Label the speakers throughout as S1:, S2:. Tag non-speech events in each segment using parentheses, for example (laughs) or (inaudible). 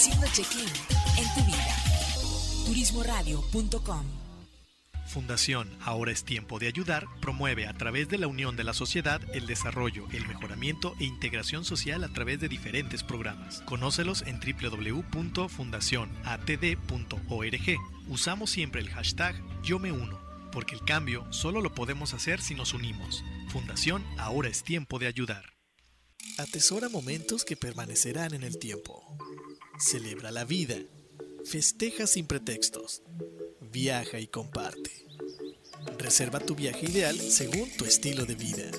S1: haciendo check-in en tu vida. Turismoradio.com
S2: Fundación Ahora es Tiempo de Ayudar promueve a través de la unión de la sociedad el desarrollo, el mejoramiento e integración social a través de diferentes programas. Conócelos en www.fundacionatd.org. Usamos siempre el hashtag Yo me uno, porque el cambio solo lo podemos hacer si nos unimos. Fundación Ahora es Tiempo de Ayudar. Atesora momentos que permanecerán en el tiempo. Celebra la vida. Festeja sin pretextos. Viaja y comparte. Reserva tu viaje ideal según tu estilo de vida.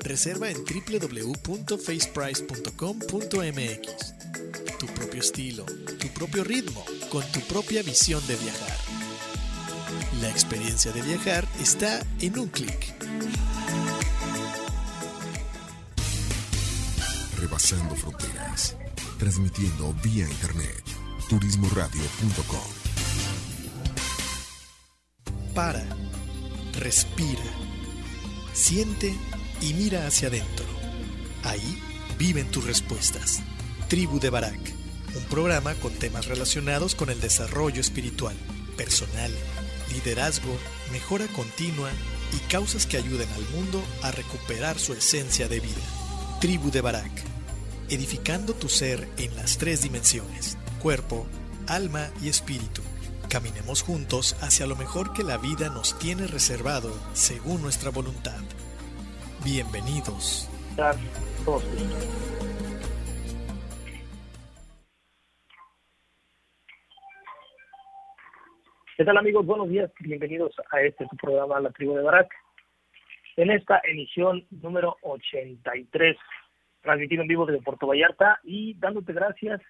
S2: Reserva en www.faceprice.com.mx. Tu propio estilo, tu propio ritmo, con tu propia visión de viajar. La experiencia de viajar está en un clic.
S3: Rebasando fronteras, transmitiendo vía internet, turismoradio.com.
S2: Para, respira, siente y mira hacia adentro. Ahí viven tus respuestas. Tribu de Barak, un programa con temas relacionados con el desarrollo espiritual, personal, liderazgo, mejora continua y causas que ayuden al mundo a recuperar su esencia de vida. Tribu de Barak, edificando tu ser en las tres dimensiones, cuerpo, alma y espíritu. Caminemos juntos hacia lo mejor que la vida nos tiene reservado según nuestra voluntad. Bienvenidos.
S4: ¿Qué tal amigos? Buenos días, bienvenidos a este su programa La Tribu de Barak. En esta emisión número 83, transmitido en vivo desde Puerto Vallarta y dándote gracias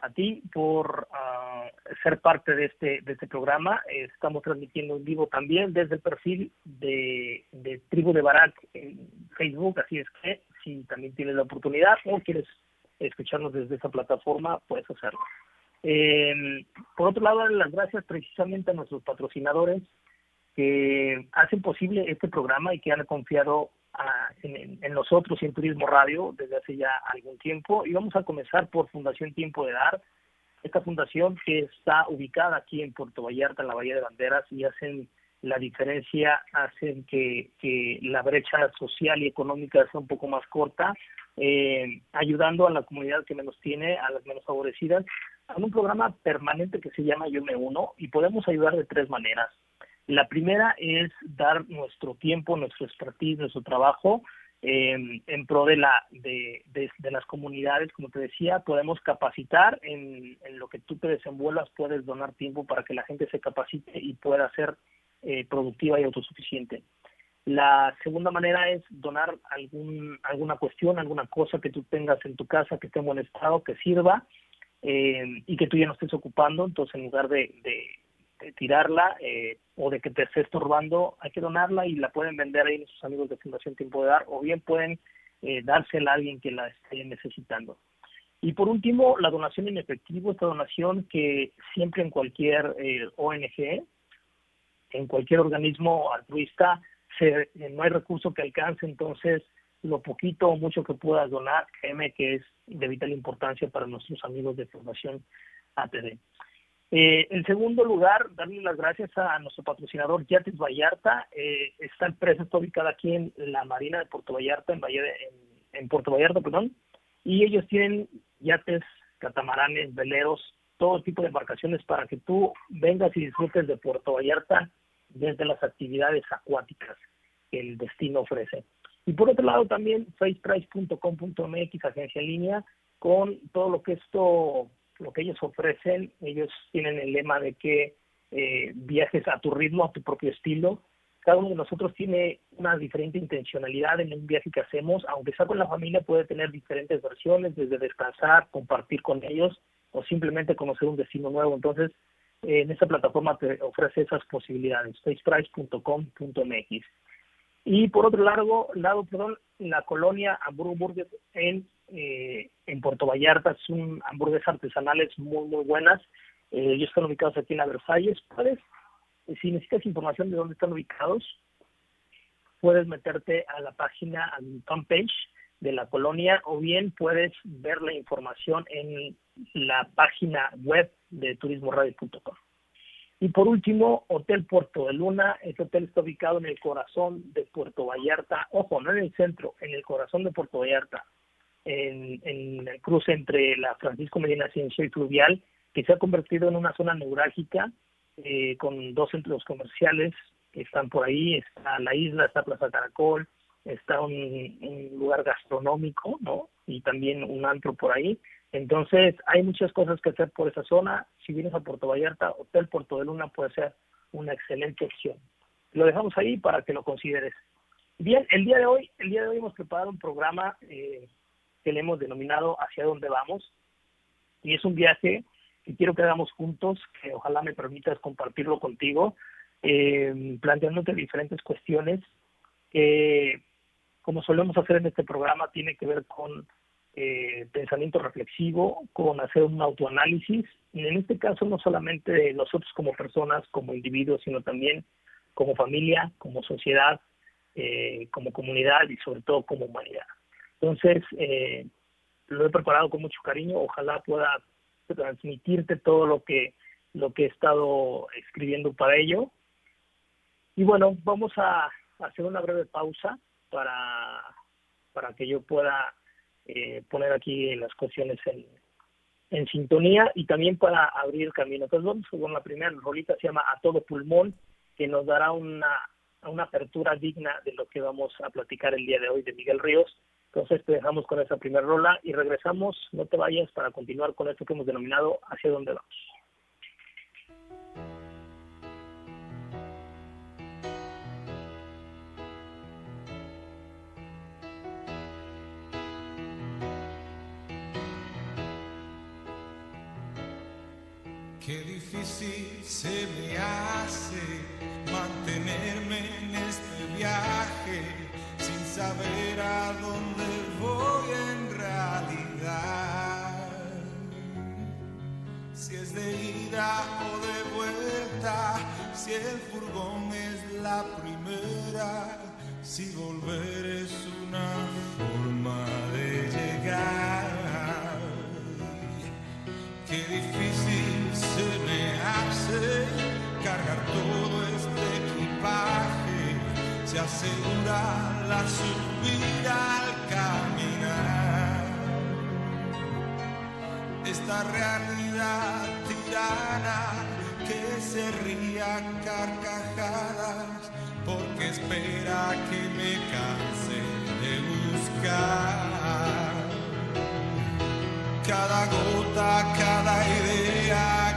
S4: a ti por ah, ser parte de este de este programa. estamos transmitiendo en vivo también desde el perfil de, de Tribu de Barak en Facebook, así es que si también tienes la oportunidad o quieres escucharnos desde esa plataforma, puedes hacerlo. Eh, por otro lado, las gracias precisamente a nuestros patrocinadores que hacen posible este programa y que han confiado a, en, en, nosotros y en Turismo Radio desde hace ya algún tiempo. Y vamos a comenzar por Fundación Tiempo de Dar, esta fundación que está ubicada aquí en Puerto Vallarta, en la Bahía de Banderas, y hacen la diferencia, hacen que, que la brecha social y económica sea un poco más corta, eh, ayudando a la comunidad que menos tiene, a las menos favorecidas, en un programa permanente que se llama Yo Me Uno y podemos ayudar de tres maneras. La primera es dar nuestro tiempo, nuestro expertise, nuestro trabajo eh, en pro de, la, de, de, de, las comunidades, como te decía, podemos capacitar en, en, lo que tú te desenvuelvas, puedes donar tiempo para que la gente se capacite y pueda ser eh, productiva y autosuficiente. La segunda manera es donar algún, alguna cuestión, alguna cosa que tú tengas en tu casa que esté en buen estado, que sirva eh, y que tú ya no estés ocupando, entonces en lugar de, de tirarla eh, o de que te esté estorbando, hay que donarla y la pueden vender ahí nuestros amigos de Fundación Tiempo de Dar o bien pueden eh, dársela a alguien que la esté necesitando. Y por último, la donación en efectivo, esta donación que siempre en cualquier eh, ONG, en cualquier organismo altruista, se, eh, no hay recurso que alcance, entonces lo poquito o mucho que puedas donar, créeme que es de vital importancia para nuestros amigos de Fundación ATD. Eh, en segundo lugar, darle las gracias a nuestro patrocinador Yates Vallarta. Eh, esta empresa está ubicada aquí en la Marina de Puerto Vallarta, en, Valle de, en, en, Puerto Vallarta, perdón, y ellos tienen yates, catamaranes, veleros, todo tipo de embarcaciones para que tú vengas y disfrutes de Puerto Vallarta desde las actividades acuáticas que el destino ofrece. Y por otro lado también faceprice.com.mx, agencia en línea, con todo lo que esto lo que ellos ofrecen, ellos tienen el lema de que eh, viajes a tu ritmo, a tu propio estilo. Cada uno de nosotros tiene una diferente intencionalidad en un viaje que hacemos, aunque sea con la familia, puede tener diferentes versiones, desde descansar, compartir con ellos o simplemente conocer un destino nuevo. Entonces, en esta plataforma te ofrece esas posibilidades, faceprice.com.mx. Y por otro lado, lado perdón, la colonia Hamburgo Burgers en eh, en Puerto Vallarta, son hamburguesas artesanales muy, muy buenas. Eh, ellos están ubicados aquí en la Versalles. Puedes, eh, si necesitas información de dónde están ubicados, puedes meterte a la página, al fanpage de la colonia o bien puedes ver la información en la página web de turismoradio.com. Y por último, Hotel Puerto de Luna. Este hotel está ubicado en el corazón de Puerto Vallarta. Ojo, no en el centro, en el corazón de Puerto Vallarta, en, el cruce entre la Francisco Medina Ascenso y Fluvial, que se ha convertido en una zona neurálgica eh, con dos centros comerciales que están por ahí. Está la isla, está Plaza Caracol, está un lugar gastronómico, ¿no? Y también un antro por ahí. Entonces, hay muchas cosas que hacer por esa zona. Si vienes a Puerto Vallarta, Hotel Puerto de Luna puede ser una excelente opción. Lo dejamos ahí para que lo consideres. Bien, el día de hoy, el día de hoy hemos preparado un programa eh, que le hemos denominado Hacia dónde vamos. Y es un viaje que quiero que hagamos juntos, que ojalá me permitas compartirlo contigo, eh, planteándote diferentes cuestiones que, como solemos hacer en este programa, tiene que ver con eh, pensamiento reflexivo, con hacer un autoanálisis, en este caso no solamente nosotros como personas, como individuos, sino también como familia, como sociedad, eh, como comunidad y sobre todo como humanidad. Entonces, eh, lo he preparado con mucho cariño, ojalá pueda transmitirte todo lo que lo que he estado escribiendo para ello. Y bueno, vamos a hacer una breve pausa para, para que yo pueda eh, poner aquí las cuestiones en, sintonía y también para abrir camino. Entonces vamos con la primera rolita, se llama A Todo Pulmón, que nos dará una, una apertura digna de lo que vamos a platicar el día de hoy de Miguel Ríos. Entonces te dejamos con esa primera rola y regresamos, no te vayas para continuar con esto que hemos denominado Hacia dónde vamos.
S5: Qué difícil se me hace mantenerme en este viaje sin saber a dónde voy en realidad. Si es de ida o de vuelta, si el furgón es la primera, si volver es una forma de llegar. Qué difícil Se asegura la subida al caminar. Esta realidad tirana que se ría carcajadas porque espera que me canse de buscar cada gota, cada idea,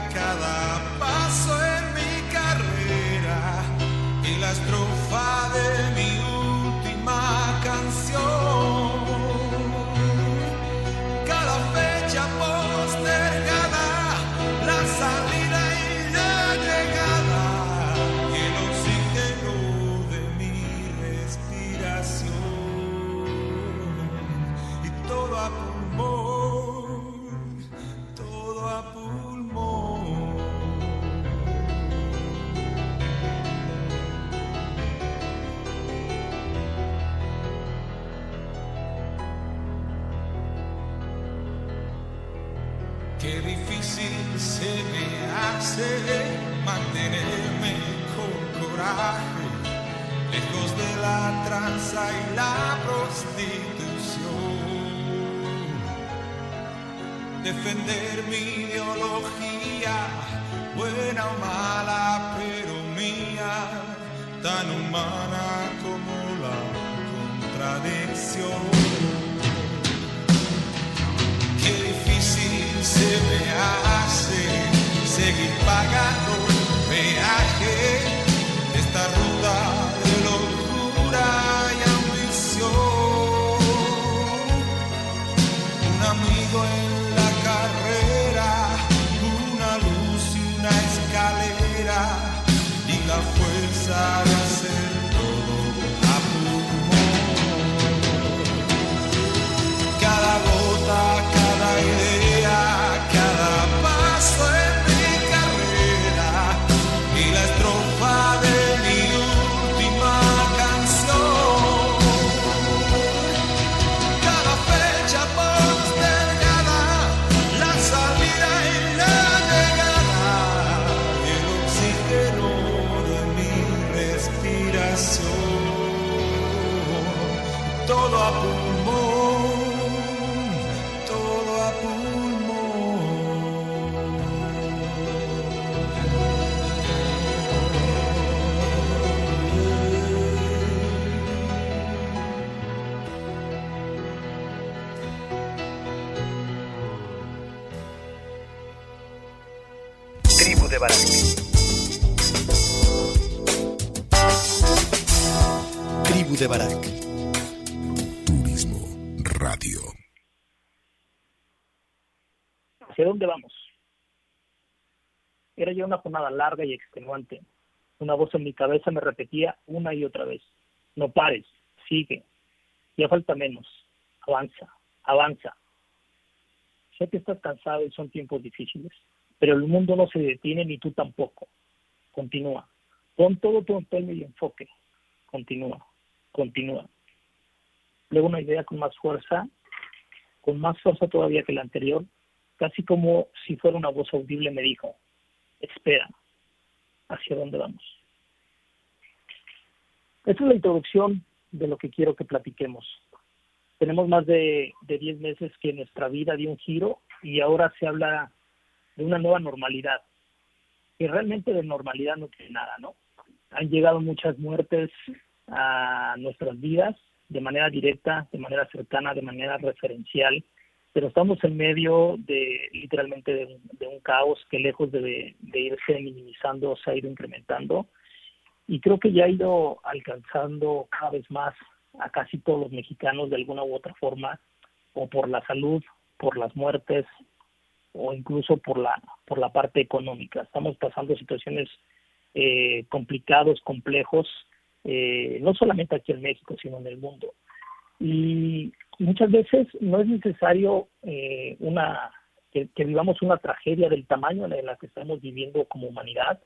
S2: Barak. Tribu de Barak.
S3: Turismo Radio.
S4: ¿Hacia dónde vamos? Era ya una jornada larga y extenuante. Una voz en mi cabeza me repetía una y otra vez. No pares, sigue. Ya falta menos. Avanza, avanza. Sé que estás cansado y son tiempos difíciles, pero el mundo no se detiene ni tú tampoco. Continúa. Pon todo tu empeño y enfoque. Continúa, continúa. Luego una idea con más fuerza, con más fuerza todavía que la anterior, casi como si fuera una voz audible me dijo, espera, ¿hacia dónde vamos? Esta es la introducción de lo que quiero que platiquemos. Tenemos más de, de 10 meses que nuestra vida dio un giro y ahora se habla de una nueva normalidad, que realmente de normalidad no tiene nada, ¿no? Han llegado muchas muertes a nuestras vidas de manera directa, de manera cercana, de manera referencial, pero estamos en medio de literalmente de de un caos que lejos de, de, irse minimizando se ha ido incrementando y creo que ya ha ido alcanzando cada vez más a casi todos los mexicanos de alguna u otra forma o por la salud, por las muertes o incluso por la por la parte económica. Estamos pasando situaciones eh, complicados, complejos, eh, no solamente aquí en México, sino en el mundo. Y muchas veces no es necesario eh, una que, que, vivamos una tragedia del tamaño de la que estamos viviendo como humanidad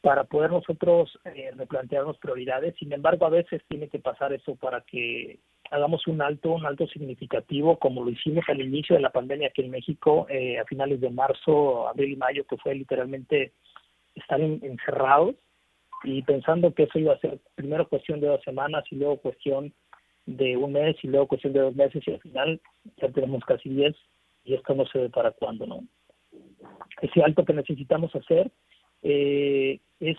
S4: para poder nosotros eh, replantearnos prioridades. Sin embargo, a veces tiene que pasar eso para que hagamos un alto, un alto significativo, como lo hicimos al inicio de la pandemia aquí en México, eh, a finales de marzo, abril y mayo, que fue literalmente estar en, encerrados y pensando que eso iba a ser primero cuestión de dos semanas y luego cuestión de un mes y luego cuestión de dos meses y al final ya tenemos casi diez y esto no se ve para cuándo, ¿no? Ese alto que necesitamos hacer eh, es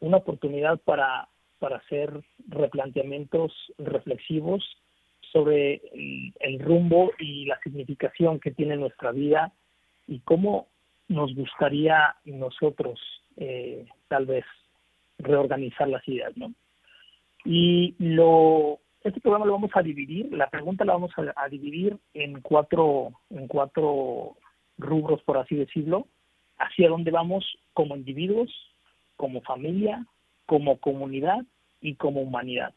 S4: una oportunidad para, para hacer replanteamientos reflexivos sobre el, rumbo y la significación que tiene nuestra vida y cómo nos gustaría nosotros eh, tal vez reorganizar las ideas, ¿no? Y lo este programa lo vamos a dividir, la pregunta la vamos a, a dividir en cuatro en cuatro rubros, por así decirlo, hacia dónde vamos como individuos, como familia, como comunidad y como humanidad.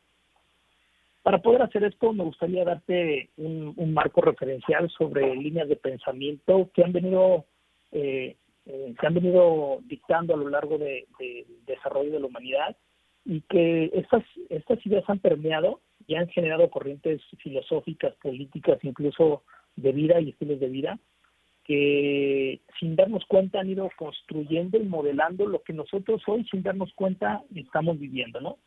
S4: Para poder hacer esto, me gustaría darte un, marco referencial sobre líneas de pensamiento que han venido eh, eh, se han venido dictando a lo largo del de, de desarrollo de la humanidad y que estas ideas han permeado y han generado corrientes filosóficas, políticas, incluso de vida y estilos de vida que sin darnos cuenta han ido construyendo y modelando lo que nosotros hoy sin darnos cuenta estamos viviendo, ¿no?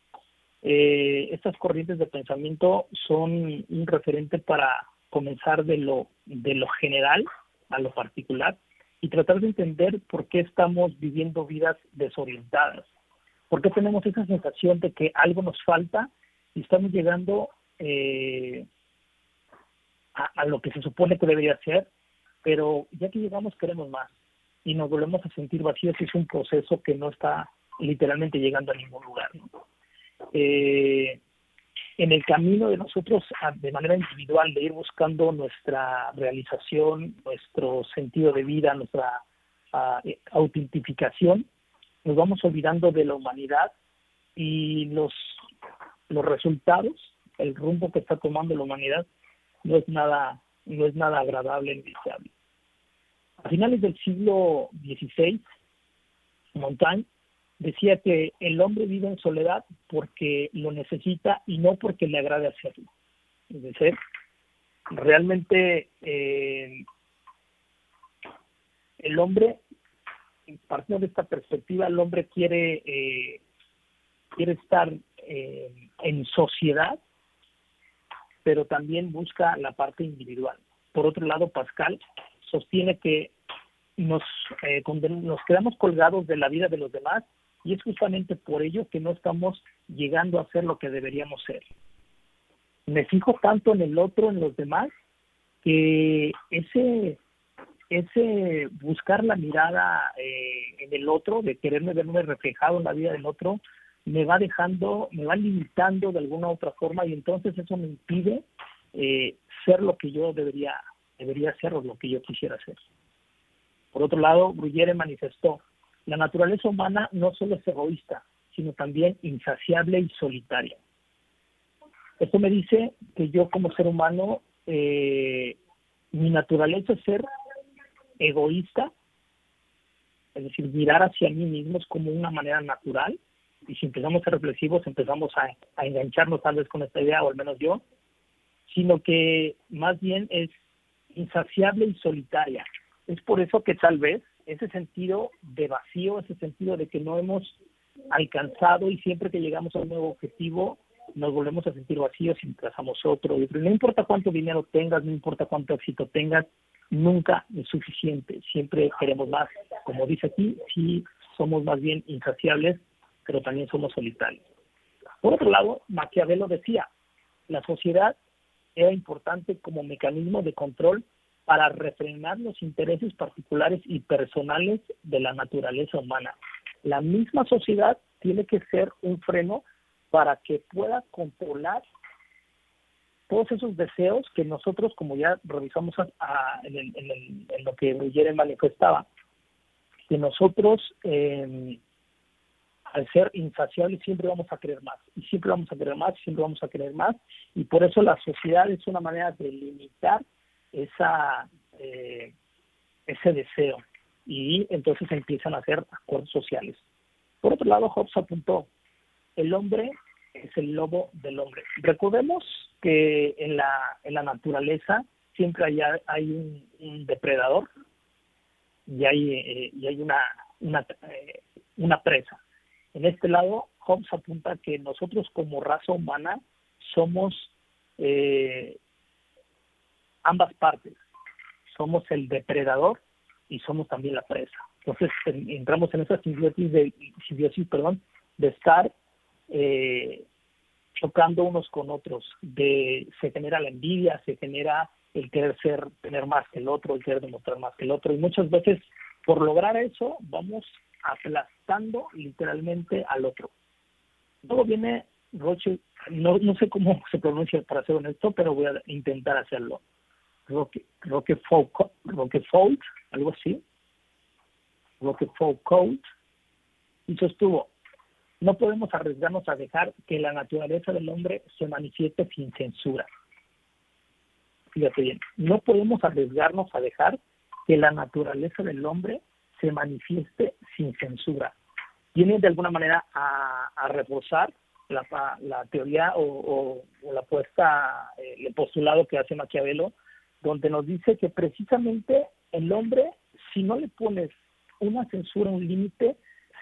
S4: Eh, estas corrientes de pensamiento son un referente para comenzar de lo de lo general a lo particular y tratar de entender por qué estamos viviendo vidas desorientadas, por qué tenemos esa sensación de que algo nos falta y estamos llegando eh, a, lo que se supone que debería ser pero ya que llegamos queremos más y nos volvemos a sentir vacíos y es un proceso que no está literalmente llegando a ningún lugar. ¿no? Eh, en el camino de nosotros, de manera individual, de ir buscando nuestra realización, nuestro sentido de vida, nuestra uh, autentificación, nos vamos olvidando de la humanidad y los, los resultados, el rumbo que está tomando la humanidad, no es nada no es nada agradable ni deseable. A finales del siglo XVI, Montaigne decía que el hombre vive en soledad porque lo necesita y no porque le agrade hacerlo. Es decir, realmente eh, el hombre, partiendo de esta perspectiva, el hombre quiere, eh, quiere estar eh, en sociedad pero también busca la parte individual. Por otro lado, Pascal sostiene que nos, eh, nos quedamos colgados de la vida de los demás y es justamente por ello que no estamos llegando a ser lo que deberíamos ser. Me fijo tanto en el otro, en los demás, que ese, ese buscar la mirada eh, en el otro, de quererme verme reflejado en la vida del otro, me va dejando, me va limitando de alguna otra forma y entonces eso me impide eh, ser lo que yo debería, debería ser o lo que yo quisiera ser. Por otro lado, Bruyere manifestó, la naturaleza humana no solo es egoísta, sino también insaciable y solitaria. Esto me dice que yo como ser humano, eh, mi naturaleza es ser egoísta, es decir, mirar hacia mí mismos como una manera natural, y si empezamos a ser reflexivos, empezamos a, a engancharnos tal vez con esta idea, o al menos yo, sino que más bien es insaciable y solitaria. Es por eso que tal vez ese sentido de vacío, ese sentido de que no hemos alcanzado y siempre que llegamos a un nuevo objetivo nos volvemos a sentir vacíos y trazamos otro. Y no importa cuánto dinero tengas, no importa cuánto éxito tengas, nunca es suficiente. Siempre queremos más. Como dice aquí, sí somos más bien insaciables, pero también somos solitarios. Por otro lado, Maquiavelo decía, la sociedad era importante como mecanismo de control para refrenar los intereses particulares y personales de la naturaleza humana. La misma sociedad tiene que ser un freno para que pueda controlar todos esos deseos que nosotros, como ya revisamos en, lo que Bruguera manifestaba, que nosotros, eh, al ser insaciables, siempre vamos a querer más, y siempre vamos a querer más, y siempre vamos a querer más, y por eso la sociedad es una manera de limitar esa eh, ese deseo y entonces empiezan a hacer acuerdos sociales. Por otro lado, Hobbes apuntó, el hombre es el lobo del hombre. Recordemos que en la, en la naturaleza siempre hay, hay un, depredador y hay, eh, y hay una, una, eh, una presa. En este lado, Hobbes apunta que nosotros como raza humana somos eh, ambas partes. Somos el depredador y somos también la presa. Entonces entramos en esa simbiosis de, simbiosis, perdón, de estar eh, chocando unos con otros, de se genera la envidia, se genera el querer ser, tener más que el otro, el querer demostrar más que el otro, y muchas veces por lograr eso vamos aplastando literalmente al otro. Todo viene, Roche, no, no sé cómo (laughs) se pronuncia para ser honesto, pero voy a intentar hacerlo. Roque, Roquefort, Roquefort, algo así, Roquefort y sostuvo, no podemos arriesgarnos a dejar que la naturaleza del hombre se manifieste sin censura. Fíjate bien, no podemos arriesgarnos a dejar que la naturaleza del hombre se manifieste sin censura. Viene de alguna manera a, reforzar la, la teoría o, o, la puesta, eh, el postulado que hace Maquiavelo donde nos dice que precisamente el hombre, si no le pones una censura, un límite,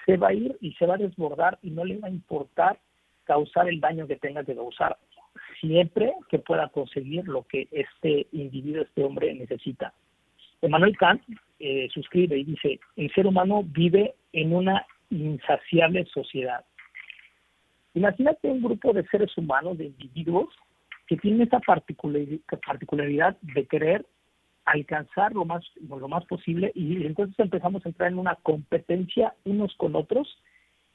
S4: se va a ir y se va a desbordar y no le va a importar causar el daño que tenga que causar, siempre que pueda conseguir lo que este individuo, este hombre necesita. Emmanuel Kant eh, suscribe y dice, el ser humano vive en una insaciable sociedad. Imagínate un grupo de seres humanos, de individuos, que tiene esa particularidad de querer alcanzar lo más, lo más posible y entonces empezamos a entrar en una competencia unos con otros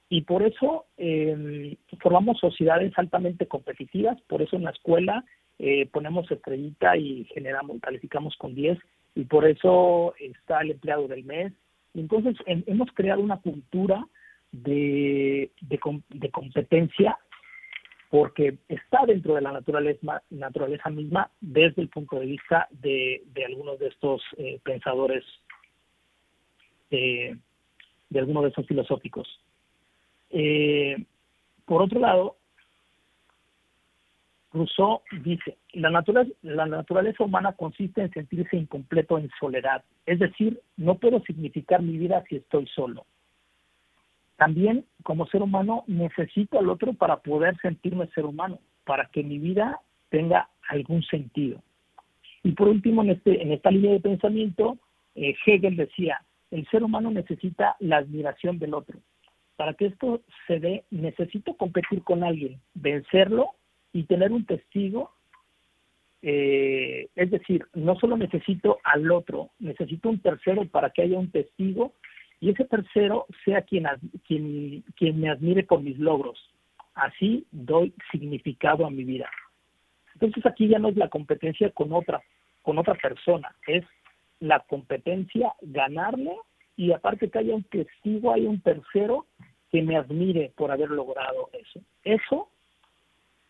S4: y por eso eh, formamos sociedades altamente competitivas, por eso en la escuela eh, ponemos estrellita y generamos, calificamos con 10 y por eso está el empleado del mes. Entonces hemos creado una cultura de, de, de competencia porque está dentro de la naturaleza, naturaleza misma desde el punto de vista de, algunos de estos eh, pensadores, eh, de algunos de estos filosóficos. Eh, por otro lado, Rousseau dice, la naturaleza, la naturaleza humana consiste en sentirse incompleto en soledad, es decir, no puedo significar mi vida si estoy solo. También como ser humano necesito al otro para poder sentirme ser humano, para que mi vida tenga algún sentido. Y por último, en, este, en esta línea de pensamiento, eh, Hegel decía, el ser humano necesita la admiración del otro. Para que esto se dé, necesito competir con alguien, vencerlo y tener un testigo Eh, es decir, no solo necesito al otro, necesito un tercero para que haya un testigo y ese tercero sea quien, quien, quien me admire por mis logros. Así doy significado a mi vida. Entonces aquí ya no es la competencia con otra, con otra persona, es la competencia ganarle y aparte que haya un testigo, hay un tercero que me admire por haber logrado eso. Eso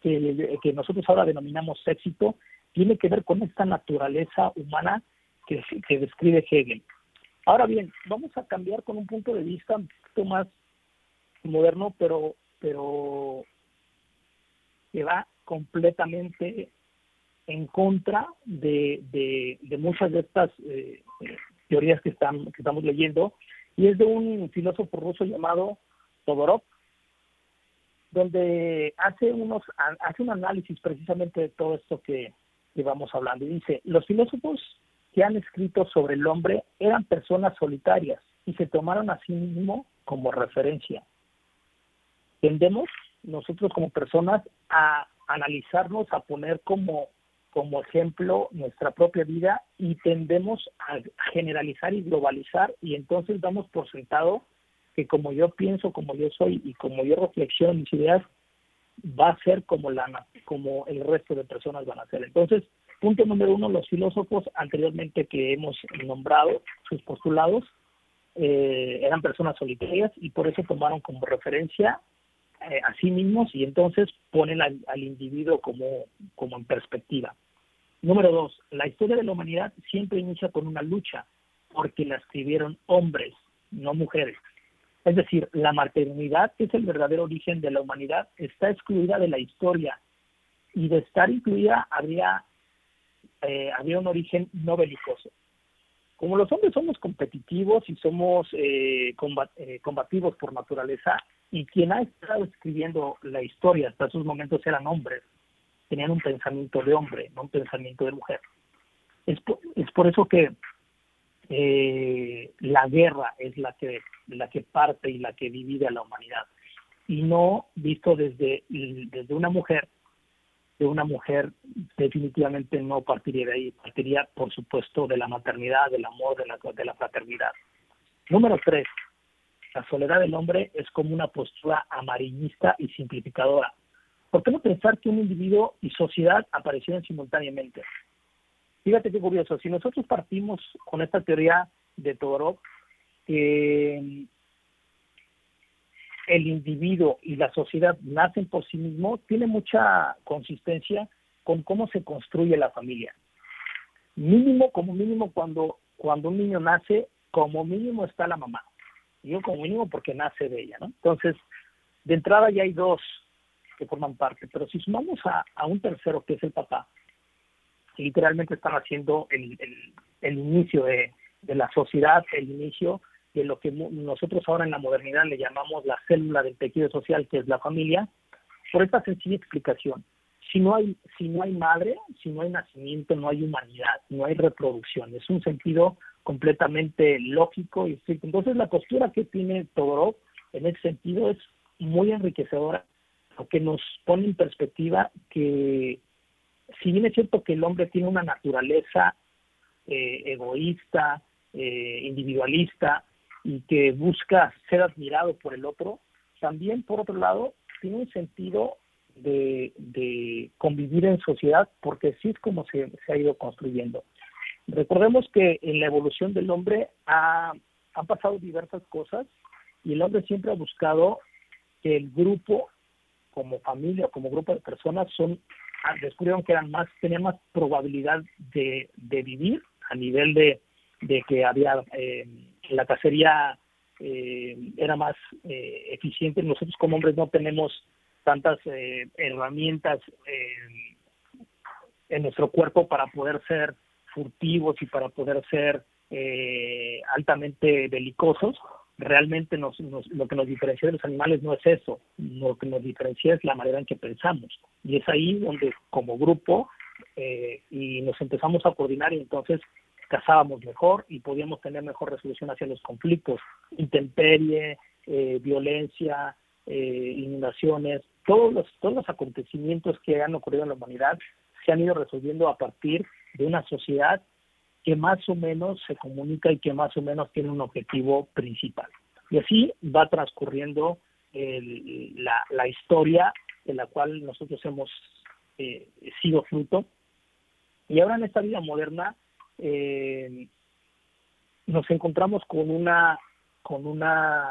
S4: que, que nosotros ahora denominamos éxito tiene que ver con esta naturaleza humana que, que describe Hegel. Ahora bien, vamos a cambiar con un punto de vista un poquito más moderno, pero, pero que va completamente en contra de, de, muchas de estas eh, teorías que, están, que estamos leyendo, y es de un filósofo ruso llamado Todorov, donde hace, unos, hace un análisis precisamente de todo esto que, que vamos hablando. Y dice, los filósofos que han escrito sobre el hombre eran personas solitarias y se tomaron a sí mismo como referencia. Tendemos nosotros como personas a analizarnos, a poner como, como ejemplo nuestra propia vida y tendemos a generalizar y globalizar y entonces damos por sentado que como yo pienso, como yo soy y como yo reflexiono mis ideas, va a ser como, la, como el resto de personas van a ser. Entonces, Punto número uno, los filósofos anteriormente que hemos nombrado, sus postulados, eh, eran personas solitarias y por eso tomaron como referencia eh, a sí mismos y entonces ponen al, individuo como, como en perspectiva. Número dos, la historia de la humanidad siempre inicia con una lucha, porque la escribieron hombres, no mujeres. Es decir, la maternidad, que es el verdadero origen de la humanidad, está excluida de la historia y de estar incluida habría eh, había un origen no belicoso. Como los hombres somos competitivos y somos eh, eh, combativos por naturaleza, y quien ha estado escribiendo la historia hasta esos momentos eran hombres, tenían un pensamiento de hombre, no un pensamiento de mujer. Es por, es por eso que la guerra es la que, la que parte y la que divide a la humanidad, y no visto desde, desde una mujer de una mujer definitivamente no partiría de ahí, partiría por supuesto de la maternidad, del amor, de la, de la fraternidad. Número tres, la soledad del hombre es como una postura amarillista y simplificadora. ¿Por qué no pensar que un individuo y sociedad aparecieron simultáneamente? Fíjate qué curioso, si nosotros partimos con esta teoría de Todorov, que el individuo y la sociedad nacen por sí mismos tiene mucha consistencia con cómo se construye la familia. Mínimo, como mínimo, cuando, cuando un niño nace, como mínimo está la mamá. Yo como mínimo porque nace de ella, ¿no? Entonces, de entrada ya hay dos que forman parte, pero si sumamos a, a un tercero que es el papá, literalmente están haciendo el, el, el inicio de, de la sociedad, el inicio de lo que nosotros ahora en la modernidad le llamamos la célula del tejido social, que es la familia, por esta sencilla explicación. Si no hay, si no hay madre, si no hay nacimiento, no hay humanidad, no hay reproducción. Es un sentido completamente lógico y. Entonces la postura que tiene Todorov en ese sentido es muy enriquecedora, porque nos pone en perspectiva que si bien es cierto que el hombre tiene una naturaleza eh, egoísta, eh, individualista, y que busca ser admirado por el otro, también por otro lado tiene un sentido de, convivir en sociedad porque así es como se, ha ido construyendo. Recordemos que en la evolución del hombre ha, han pasado diversas cosas y el hombre siempre ha buscado que el grupo como familia, como grupo de personas, son ah, descubrieron que eran más, tenían más probabilidad de, de vivir a nivel de, de que había eh, la cacería eh, era más eh, eficiente. Nosotros como hombres no tenemos tantas eh, herramientas en nuestro cuerpo para poder ser furtivos y para poder ser altamente belicosos. Realmente nos, lo que nos diferencia de los animales no es eso, lo que nos diferencia es la manera en que pensamos. Y es ahí donde como grupo y nos empezamos a coordinar y entonces cazábamos mejor y podíamos tener mejor resolución hacia los conflictos, intemperie, eh, violencia, eh, inundaciones, todos los, todos los acontecimientos que han ocurrido en la humanidad se han ido resolviendo a partir de una sociedad que más o menos se comunica y que más o menos tiene un objetivo principal. Y así va transcurriendo la, historia de la cual nosotros hemos eh, sido fruto. Y ahora en esta vida moderna eh, nos encontramos con una, con una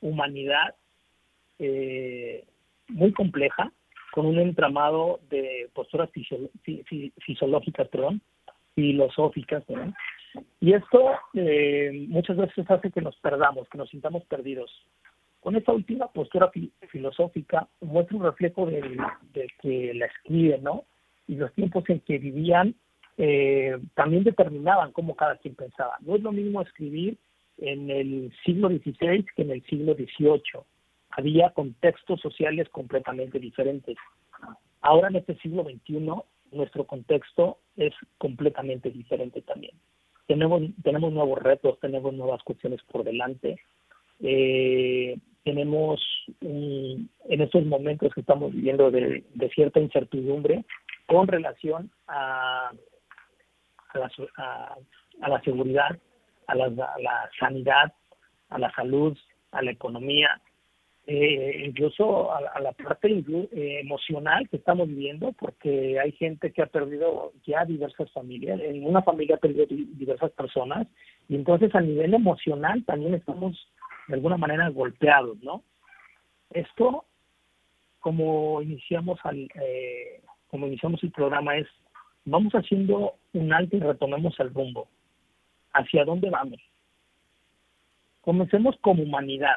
S4: humanidad eh, muy compleja, con un entramado de posturas fisiológicas, perdón, filosóficas, y esto eh, muchas veces hace que nos perdamos, que nos sintamos perdidos. Con esta última postura filosófica muestra un reflejo de, que la escribe, ¿no? Y los tiempos en que vivían eh, también determinaban cómo cada quien pensaba. No es lo mismo escribir en el siglo XVI que en el siglo XVIII había contextos sociales completamente diferentes. Ahora en este siglo XXI nuestro contexto es completamente diferente también. Tenemos, tenemos nuevos retos, tenemos nuevas cuestiones por delante. Eh, tenemos en estos momentos que estamos viviendo de, cierta incertidumbre con relación a, a, la, a, la seguridad, a la, a la sanidad, a la salud, a la economía, eh, incluso a, la parte eh, emocional que estamos viviendo, porque hay gente que ha perdido ya diversas familias, en una familia ha perdido diversas personas, y entonces a nivel emocional también estamos de alguna manera golpeados, ¿no? Esto, como iniciamos al, eh, como iniciamos el programa, es vamos haciendo un alto y retomemos el rumbo. ¿Hacia dónde vamos? Comencemos como humanidad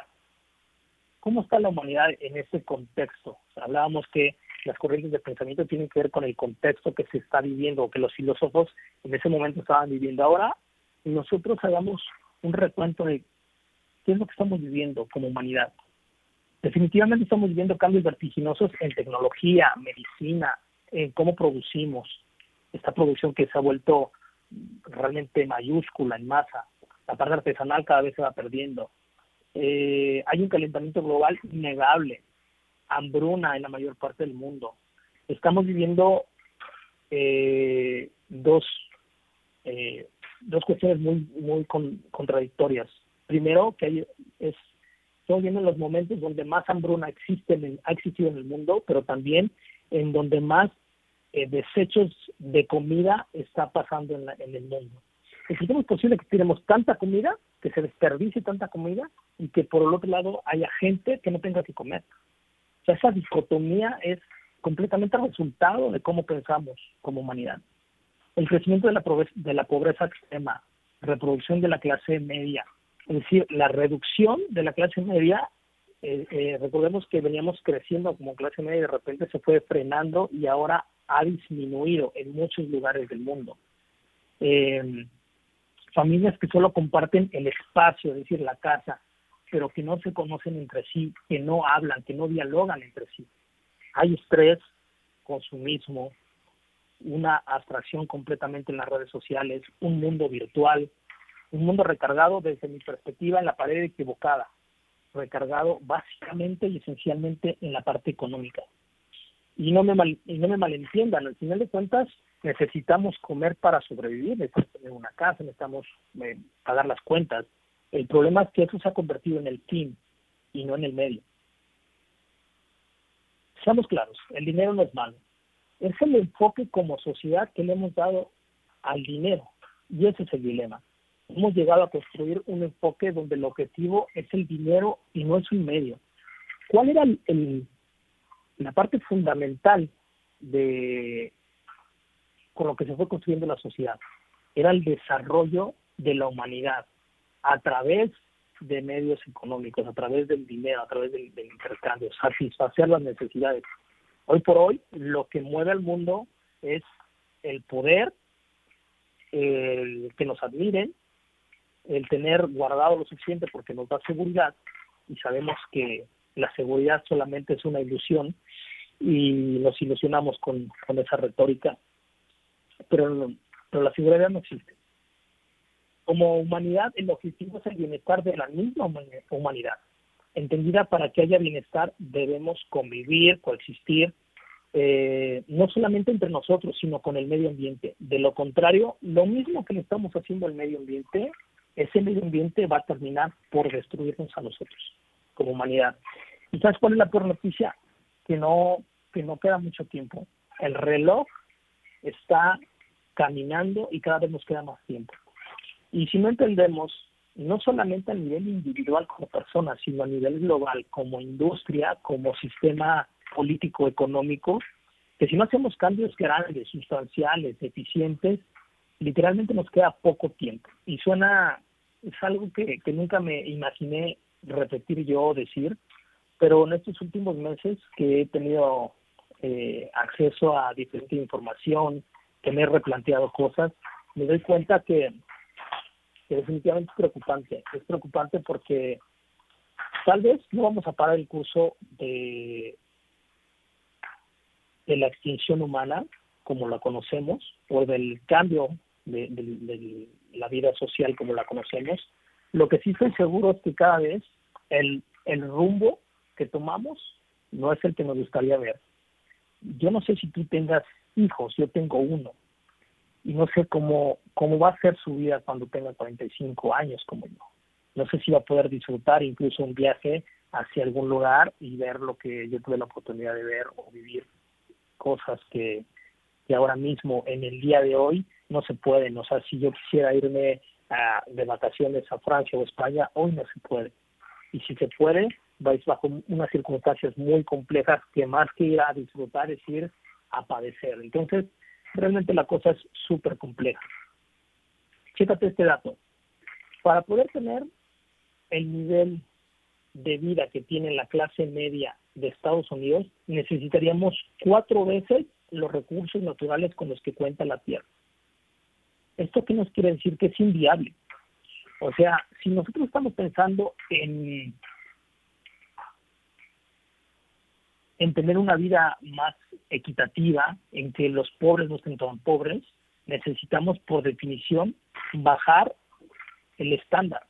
S4: ¿Cómo está la humanidad en ese contexto? hablábamos que las corrientes de pensamiento tienen que ver con el contexto que se está viviendo o que los filósofos en ese momento estaban viviendo. Ahora nosotros hagamos un recuento de qué es lo que estamos viviendo como humanidad. Definitivamente estamos viviendo cambios vertiginosos en tecnología, medicina, en cómo producimos. Esta producción que se ha vuelto realmente mayúscula en masa. La parte artesanal cada vez se va perdiendo eh, hay un calentamiento global innegable, hambruna en la mayor parte del mundo. Estamos viviendo eh, dos, eh, dos cuestiones muy, muy contradictorias. Primero, que hay, es, estamos viendo los momentos donde más hambruna existe en ha existido en el mundo, pero también en donde más eh, desechos de comida está pasando en, en el mundo. Es posible que tenemos tanta comida que se desperdicie tanta comida y que por el otro lado haya gente que no tenga que comer. O sea, esa dicotomía es completamente resultado de cómo pensamos como humanidad. El crecimiento de la pobreza, de la pobreza extrema, reproducción de la clase media, es decir, la reducción de la clase media, eh, eh, recordemos que veníamos creciendo como clase media y de repente se fue frenando y ahora ha disminuido en muchos lugares del mundo. Eh, familias que solo comparten el espacio, es decir, la casa, pero que no se conocen entre sí, que no hablan, que no dialogan entre sí. Hay estrés, consumismo, una abstracción completamente en las redes sociales, un mundo virtual, un mundo recargado desde mi perspectiva en la pared equivocada, recargado básicamente y esencialmente en la parte económica. Y no me, mal, y no me malentiendan, al final de cuentas necesitamos comer para sobrevivir, necesitamos tener una casa, necesitamos eh, pagar las cuentas. El problema es que eso se ha convertido en el fin y no en el medio. Seamos claros, el dinero no es malo. Es el enfoque como sociedad que le hemos dado al dinero y ese es el dilema. Hemos llegado a construir un enfoque donde el objetivo es el dinero y no es un medio. ¿Cuál era el, la parte fundamental de con lo que se fue construyendo la sociedad. Era el desarrollo de la humanidad a través de medios económicos, a través del dinero, a través del, intercambio, satisfacer las necesidades. Hoy por hoy, lo que mueve al mundo es el poder, el que nos admiren, el tener guardado lo suficiente porque nos da seguridad y sabemos que la seguridad solamente es una ilusión y nos ilusionamos con, con esa retórica pero, pero la seguridad no existe. Como humanidad, el objetivo es el bienestar de la misma humanidad. Entendida para que haya bienestar, debemos convivir, coexistir, eh, no solamente entre nosotros, sino con el medio ambiente. De lo contrario, lo mismo que le estamos haciendo al medio ambiente, ese medio ambiente va a terminar por destruirnos a nosotros como humanidad. ¿Y sabes cuál es la peor noticia? Que no, que no queda mucho tiempo. El reloj está caminando y cada vez nos queda más tiempo. Y si no entendemos, no solamente a nivel individual como persona, sino a nivel global, como industria, como sistema político-económico, que si no hacemos cambios grandes, sustanciales, eficientes, literalmente nos queda poco tiempo. Y suena, es algo que, que nunca me imaginé repetir yo decir, pero en estos últimos meses que he tenido eh, acceso a diferente información, que me he replanteado cosas, me doy cuenta que, definitivamente es preocupante. Es preocupante porque tal vez no vamos a parar el curso de, de la extinción humana como la conocemos o del cambio de, de, la vida social como la conocemos. Lo que sí estoy seguro es que cada vez el, el rumbo que tomamos no es el que nos gustaría ver. Yo no sé si tú tengas hijos, yo tengo uno, y no sé cómo, cómo va a ser su vida cuando tenga 45 años como yo. No sé si va a poder disfrutar incluso un viaje hacia algún lugar y ver lo que yo tuve la oportunidad de ver o vivir cosas que, que ahora mismo, en el día de hoy, no se pueden. O sea, si yo quisiera irme de vacaciones a Francia o España, hoy no se puede. Y si se puede, vais bajo unas circunstancias muy complejas que más que ir a disfrutar es ir a padecer. Entonces, realmente la cosa es súper compleja. Chécate este dato. Para poder tener el nivel de vida que tiene la clase media de Estados Unidos, necesitaríamos cuatro veces los recursos naturales con los que cuenta la Tierra. ¿Esto qué nos quiere decir? Que es inviable. O sea, si nosotros estamos pensando en en tener una vida más equitativa, en que los pobres no estén tan pobres, necesitamos por definición bajar el estándar.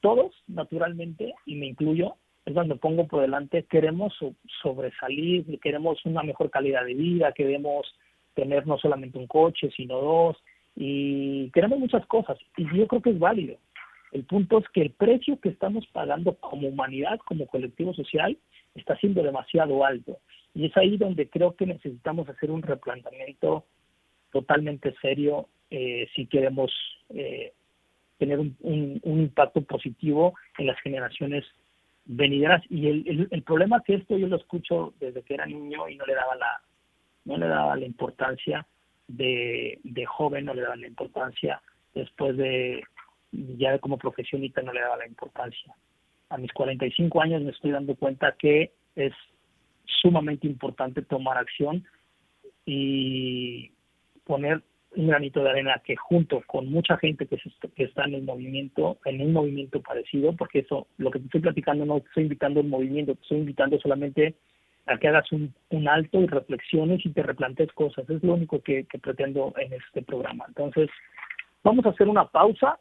S4: Todos, naturalmente, y me incluyo, es donde pongo por delante, queremos sobresalir, queremos una mejor calidad de vida, queremos tener no solamente un coche, sino dos, y queremos muchas cosas, y yo creo que es válido. El punto es que el precio que estamos pagando como humanidad, como colectivo social, está siendo demasiado alto. Y es ahí donde creo que necesitamos hacer un replanteamiento totalmente serio eh, si queremos eh, tener un, un, impacto positivo en las generaciones venideras. Y el, el, problema que esto yo lo escucho desde que era niño y no le daba la, no le daba la importancia de, de joven, no le daba la importancia después de ya como profesionista no le daba la importancia. A mis 45 años me estoy dando cuenta que es sumamente importante tomar acción y poner un granito de arena que junto con mucha gente que, que está en el movimiento, en un movimiento parecido, porque eso, lo que te estoy platicando no estoy invitando al movimiento, estoy invitando solamente a que hagas un, un alto y reflexiones y te replantes cosas. Es lo único que, que pretendo en este programa. Entonces, vamos a hacer una pausa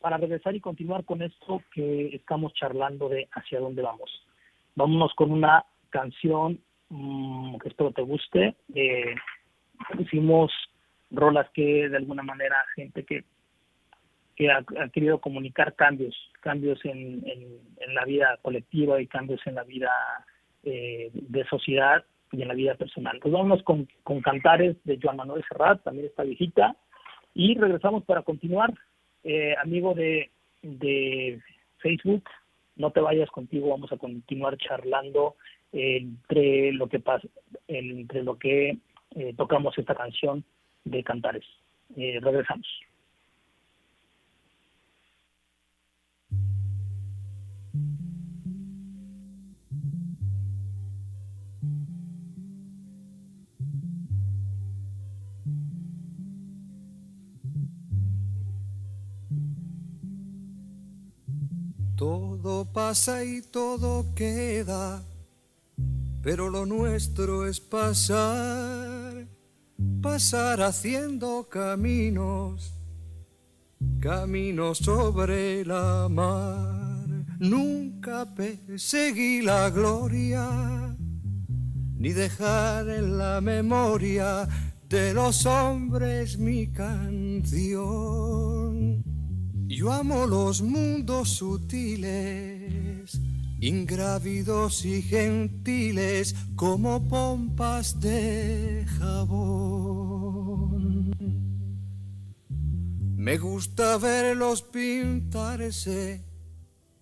S4: para regresar y continuar con esto que estamos charlando de hacia dónde vamos. Vámonos con una canción mmm, que espero te guste. Eh, hicimos rolas que de alguna manera gente que que ha, querido comunicar cambios, cambios en, en, la vida colectiva y cambios en la vida eh, de sociedad y en la vida personal. Pues vámonos con, Cantares de Joan Manuel Serrat, también está viejita, y regresamos para continuar eh, amigo de, de Facebook, no te vayas contigo, vamos a continuar charlando entre lo que pasa, entre lo que eh, tocamos esta canción de Cantares. Eh, regresamos.
S6: Todo pasa y todo queda, pero lo nuestro es pasar, pasar haciendo caminos, caminos sobre la mar. Nunca perseguí la gloria, ni dejar en la memoria de los hombres mi canción. Yo amo los mundos sutiles, ingrávidos y gentiles como pompas de jabón. Me gusta verlos pintarse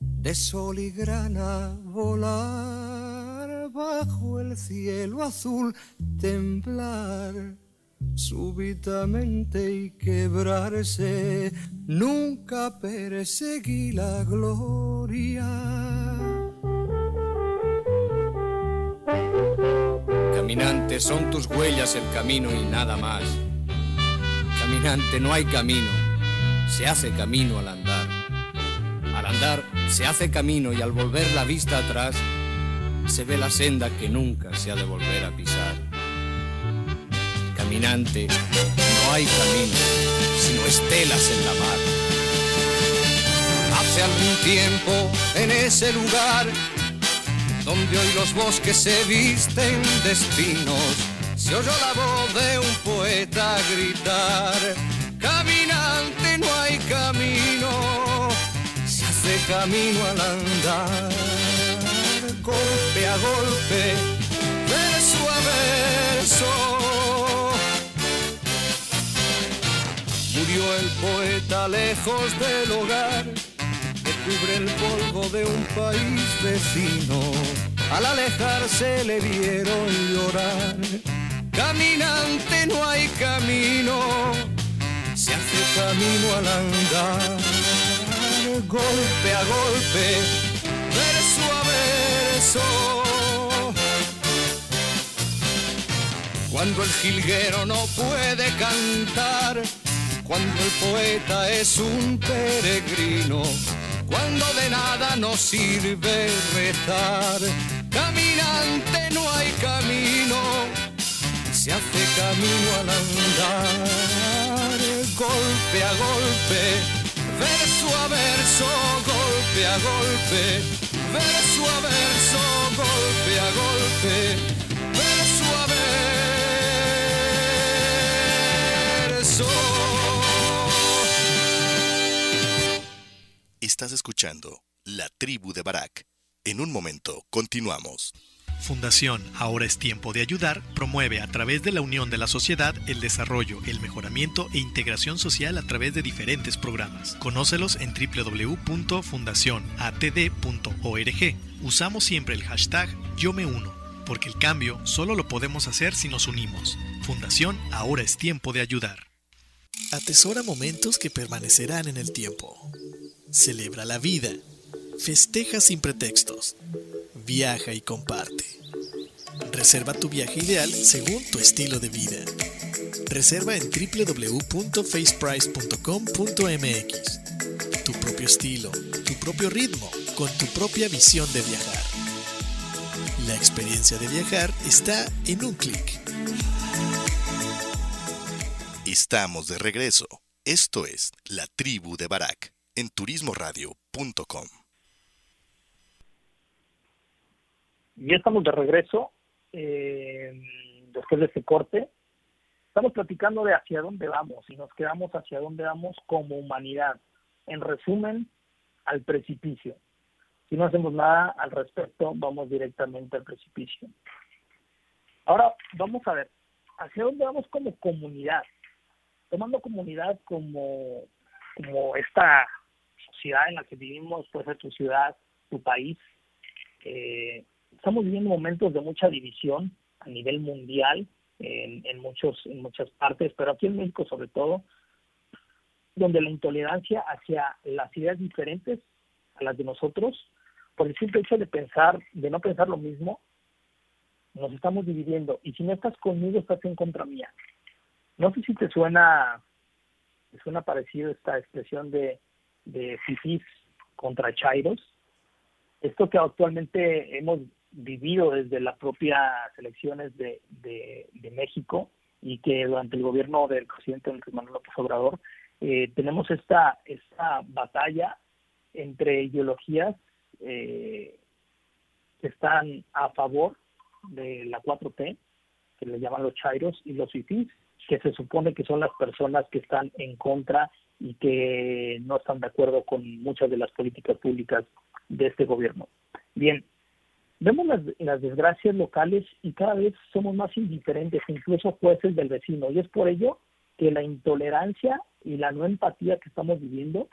S6: de sol y grana volar bajo el cielo azul, temblar súbitamente y quebrarse. Nunca perseguí la gloria.
S7: Caminante, son tus huellas el camino y nada más. Caminante, no hay camino, se hace camino al andar. Al andar se hace camino y al volver la vista atrás se ve la senda que nunca se ha de volver a pisar. Caminante, no hay camino, sino estelas en la mar. Hace algún tiempo en ese lugar donde hoy los bosques se visten de espinos, se oyó la voz de un poeta gritar, caminante no hay camino, se hace camino al andar, golpe a golpe, verso a verso. Murió el poeta lejos del hogar que cubre el polvo de un país vecino. Al alejarse le vieron llorar. Caminante no hay camino, se hace camino al andar. Golpe a golpe, verso a verso. Cuando el jilguero no puede cantar, cuando el poeta es un peregrino, cuando de nada nos sirve rezar. Caminante no hay camino, se hace camino al andar, golpe a golpe, verso a verso, golpe a golpe, verso a verso, golpe a golpe,
S2: Estás escuchando La Tribu de Barak. En un momento, continuamos. Fundación Ahora es Tiempo de Ayudar promueve a través de la unión de la sociedad el desarrollo, el mejoramiento e integración social a través de diferentes programas. Conócelos en www.fundacionatd.org. Usamos siempre el hashtag Yo me uno, porque el cambio solo lo podemos hacer si nos unimos. Fundación Ahora es Tiempo de Ayudar. Atesora momentos que permanecerán en el tiempo. Celebra la vida. Festeja sin pretextos. Viaja y comparte. Reserva tu viaje ideal según tu estilo de vida. Reserva en www.faceprice.com.mx. Tu propio estilo, tu propio ritmo, con tu propia visión de viajar. La experiencia de viajar está en un clic. Estamos de regreso. Esto es La Tribu de Barak en turismoradio.com.
S4: Ya estamos de regreso eh, después de este corte. Estamos platicando de hacia dónde vamos y nos quedamos hacia dónde vamos como humanidad. En resumen, al precipicio. Si no hacemos nada al respecto, vamos directamente al precipicio. Ahora vamos a ver hacia dónde vamos como comunidad. Tomando comunidad como, como esta en la que vivimos, puede ser tu ciudad, tu país. Eh, estamos viviendo momentos de mucha división a nivel mundial en, en, muchos, en muchas partes, pero aquí en México sobre todo, donde la intolerancia hacia las ideas diferentes a las de nosotros, por el simple hecho de pensar, de no pensar lo mismo, nos estamos dividiendo. Y si no estás conmigo, estás en contra mía. No sé si te suena, te suena parecido esta expresión de, de fifís contra chairos. Esto que actualmente hemos vivido desde las propias elecciones de, de, México y que durante el gobierno del presidente Manuel López Obrador eh, tenemos esta, esta batalla entre ideologías eh, que están a favor de la 4T, que le llaman los chairos, y los fifís, que se supone que son las personas que están en contra y que no están de acuerdo con muchas de las políticas públicas de este gobierno. Bien, vemos las, las desgracias locales y cada vez somos más indiferentes, incluso jueces del vecino, y es por ello que la intolerancia y la no empatía que estamos viviendo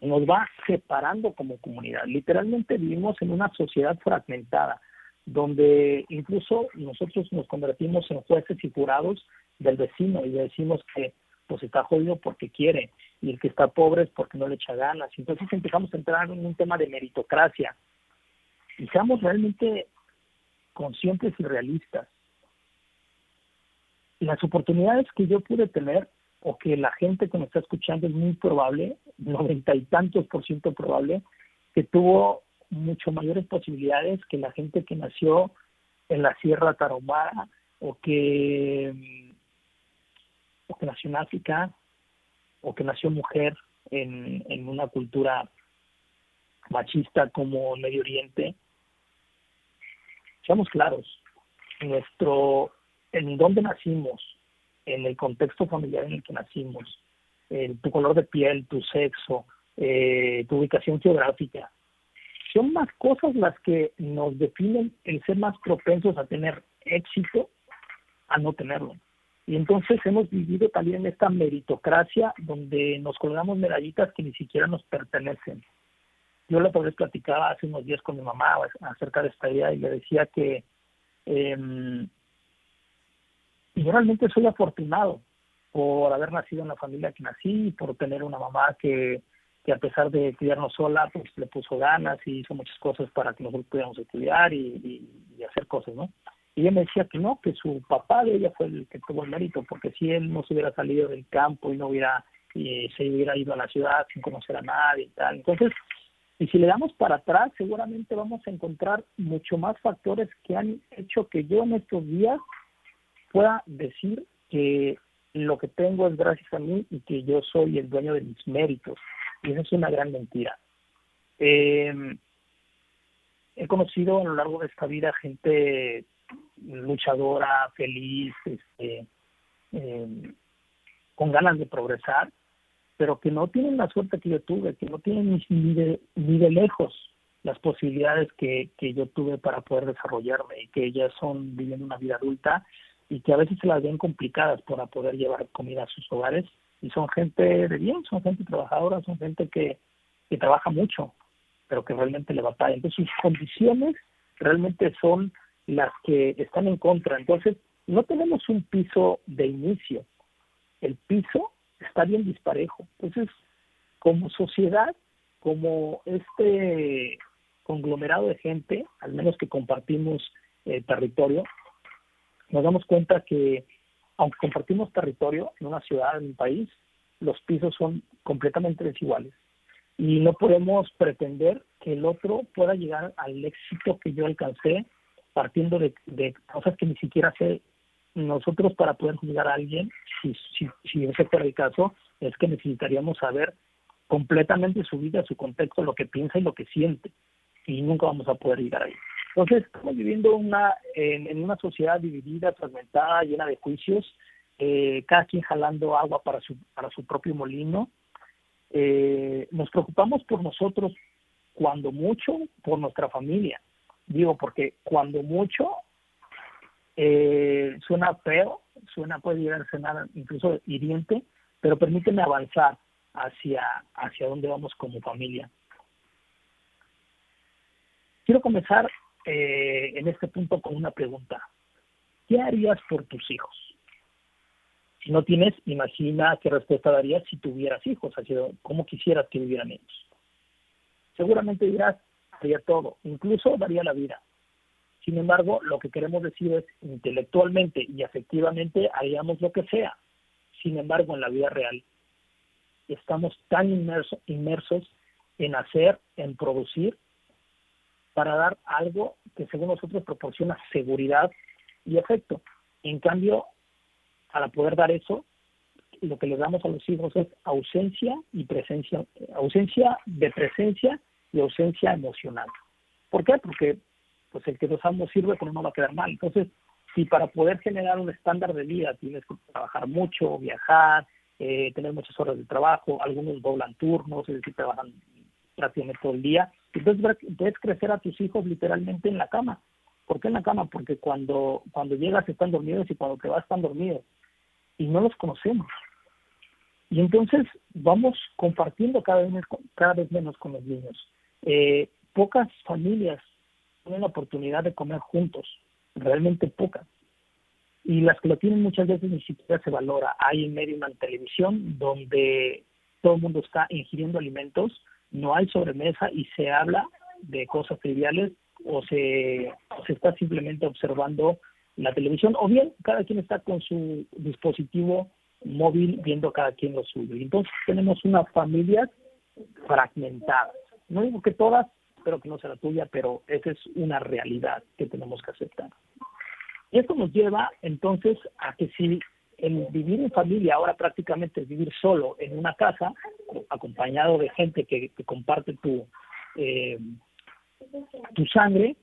S4: nos va separando como comunidad. Literalmente vivimos en una sociedad fragmentada, donde incluso nosotros nos convertimos en jueces y jurados del vecino y decimos que pues está jodido porque quiere y el que está pobre es porque no le echa ganas. Entonces empezamos a entrar en un tema de meritocracia y seamos realmente conscientes y realistas. Las oportunidades que yo pude tener o que la gente que me está escuchando es muy probable, noventa y tantos por ciento probable, que tuvo mucho mayores posibilidades que la gente que nació en la Sierra Tarahumara o que, o que nació en África o que nació mujer en, en una cultura machista como Medio Oriente. Seamos claros, nuestro, en dónde nacimos, en el contexto familiar en el que nacimos, tu color de piel, tu sexo, eh, tu ubicación geográfica. Son más cosas las que nos definen el ser más propensos a tener éxito a no tenerlo. Y entonces hemos vivido también esta meritocracia donde nos colgamos medallitas que ni siquiera nos pertenecen. Yo la otra vez platicaba hace unos días con mi mamá acerca de esta idea y le decía que eh, y yo soy afortunado por haber nacido en la familia que nací, por tener una mamá que, que a pesar de criarnos sola, pues le puso ganas y hizo muchas cosas para que nosotros pudiéramos estudiar y, y, hacer cosas, ¿no? Y ella me decía que no, que su papá de ella fue el que tuvo el mérito, porque si él no se hubiera salido del campo y no hubiera, y se hubiera ido a la ciudad sin conocer a nadie y tal. Entonces, y si le damos para atrás, seguramente vamos a encontrar mucho más factores que han hecho que yo en estos días pueda decir que lo que tengo es gracias a mí y que yo soy el dueño de mis méritos. Y eso es una gran mentira. Eh, he conocido a lo largo de esta vida gente luchadora, feliz, este, eh, con ganas de progresar, pero que no tienen la suerte que yo tuve, que no tienen ni de, ni de lejos las posibilidades que, que yo tuve para poder desarrollarme y que ellas son viviendo una vida adulta y que a veces se las ven complicadas para poder llevar comida a sus hogares y son gente de bien, son gente trabajadora, son gente que, que trabaja mucho, pero que realmente le batalla. Entonces sus condiciones realmente son las que están en contra. Entonces no tenemos un piso de inicio, el piso está bien disparejo. Entonces, como sociedad, como este conglomerado de gente, al menos que compartimos eh, territorio, nos damos cuenta que aunque compartimos territorio en una ciudad, en un país, los pisos son completamente desiguales. Y no podemos pretender que el otro pueda llegar al éxito que yo alcancé partiendo de, cosas que ni siquiera sé. Nosotros para poder juzgar a alguien, si, si, si ese fuera el caso, es que necesitaríamos saber completamente su vida, su contexto, lo que piensa y lo que siente. Y nunca vamos a poder llegar ahí. Entonces, estamos viviendo una, en, una sociedad dividida, fragmentada, llena de juicios, eh, cada quien jalando agua para su, para su propio molino. Eh, nos preocupamos por nosotros cuando mucho, por nuestra familia. Digo, porque cuando mucho eh, suena feo, suena, puede llegar a sonar incluso hiriente, pero permíteme avanzar hacia, hacia dónde vamos como familia. Quiero comenzar eh, en este punto con una pregunta. ¿Qué harías por tus hijos? Si no tienes, imagina qué respuesta darías si tuvieras hijos, así cómo quisieras que vivieran ellos. Seguramente dirás, todo, incluso daría la vida. Sin embargo, lo que queremos decir es intelectualmente y afectivamente haríamos lo que sea. Sin embargo, en la vida real estamos tan inmersos en hacer, en producir, para dar algo que según nosotros proporciona seguridad y efecto. En cambio, para poder dar eso, lo que le damos a los hijos es ausencia y presencia, ausencia de presencia y ausencia emocional. ¿Por qué? Porque pues el que dos amos sirve, pero no va a quedar mal. Entonces, si para poder generar un estándar de vida tienes que trabajar mucho, viajar, eh, tener muchas horas de trabajo, algunos doblan turnos, es decir, trabajan prácticamente todo el día, entonces puedes crecer a tus hijos literalmente en la cama. ¿Por qué en la cama? Porque cuando, cuando llegas están dormidos y cuando te vas están dormidos. Y no los conocemos. Y entonces vamos compartiendo cada vez, cada vez menos con los niños. Eh, pocas familias tienen la oportunidad de comer juntos, realmente pocas. Y las que lo tienen muchas veces ni siquiera se valora. Hay en medio una televisión donde todo el mundo está ingiriendo alimentos, no hay sobremesa y se habla de cosas triviales o se, se está simplemente observando la televisión o bien cada quien está con su dispositivo móvil viendo cada quien lo suyo. Entonces tenemos una familia fragmentada. No digo que todas, espero que no sea la tuya, pero esa es una realidad que tenemos que aceptar. Y esto nos lleva entonces a que si el vivir en familia ahora prácticamente es vivir solo en una casa, acompañado de gente que, comparte tu, eh, tu sangre,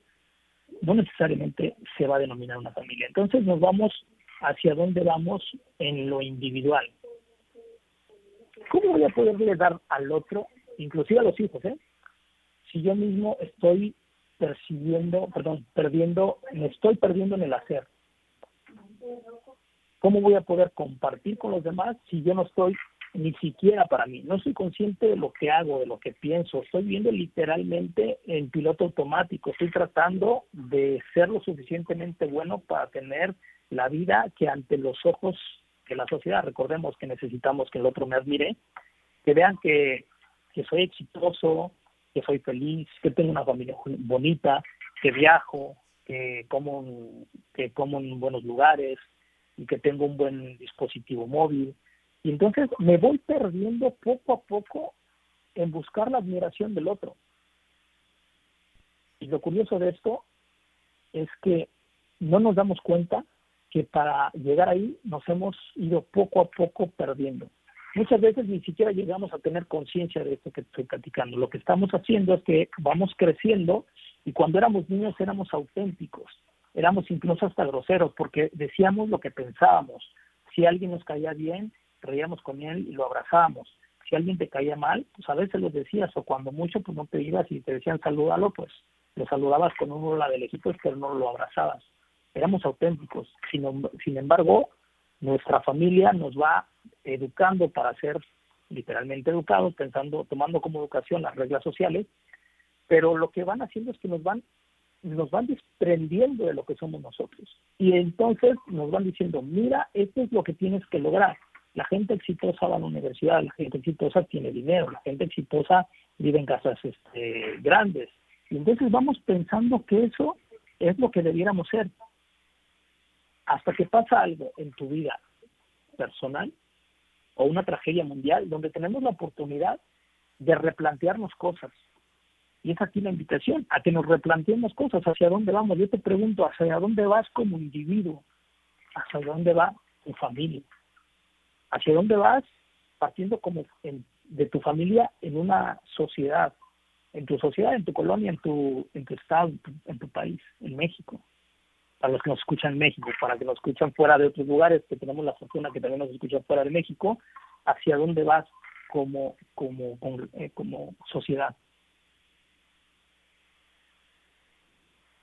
S4: no necesariamente se va a denominar una familia. Entonces nos vamos hacia dónde vamos en lo individual. ¿Cómo voy a poderle dar al otro, inclusive a los hijos, eh? Si yo mismo estoy percibiendo, perdón, perdiendo, me estoy perdiendo en el hacer? ¿Cómo voy a poder compartir con los demás si yo no estoy ni siquiera para mí? No soy consciente de lo que hago, de lo que pienso. Estoy viendo literalmente en piloto automático. Estoy tratando de ser lo suficientemente bueno para tener la vida que ante los ojos de la sociedad, recordemos que necesitamos que el otro me admire, que vean que, que soy exitoso, que soy feliz, que tengo una familia bonita, que viajo, que como, que como en buenos lugares y que tengo un buen dispositivo móvil. Y entonces me voy perdiendo poco a poco en buscar la admiración del otro. Y lo curioso de esto es que no nos damos cuenta que para llegar ahí nos hemos ido poco a poco perdiendo. Muchas veces ni siquiera llegamos a tener conciencia de esto que estoy platicando. Lo que estamos haciendo es que vamos creciendo y cuando éramos niños éramos auténticos, éramos incluso hasta groseros porque decíamos lo que pensábamos. Si alguien nos caía bien, reíamos con él y lo abrazábamos. Si alguien te caía mal, pues a veces lo decías o cuando mucho pues no te ibas y te decían salúdalo, pues lo saludabas con un la de lejitos pero no lo abrazabas éramos auténticos. Sin, sin embargo, nuestra familia nos va educando para ser literalmente educados, pensando, tomando como educación las reglas sociales, pero lo que van haciendo es que nos van nos van desprendiendo de lo que somos nosotros. Y entonces nos van diciendo, mira, esto es lo que tienes que lograr. La gente exitosa va a la universidad, la gente exitosa tiene dinero, la gente exitosa vive en casas este, grandes. Y entonces vamos pensando que eso es lo que debiéramos ser hasta que pasa algo en tu vida personal o una tragedia mundial donde tenemos la oportunidad de replantearnos cosas. Y es aquí la invitación, a que nos replanteemos cosas, hacia dónde vamos. Yo te pregunto, ¿hacia dónde vas como individuo? ¿Hacia dónde va tu familia? ¿Hacia dónde vas partiendo como de tu familia en una sociedad? En tu sociedad, en tu colonia, en tu, en tu estado, en tu país, en México para los que nos escuchan en México, para que nos escuchan fuera de otros lugares, que tenemos la fortuna que también nos escuchan fuera de México, hacia dónde vas como, como, eh, como, sociedad.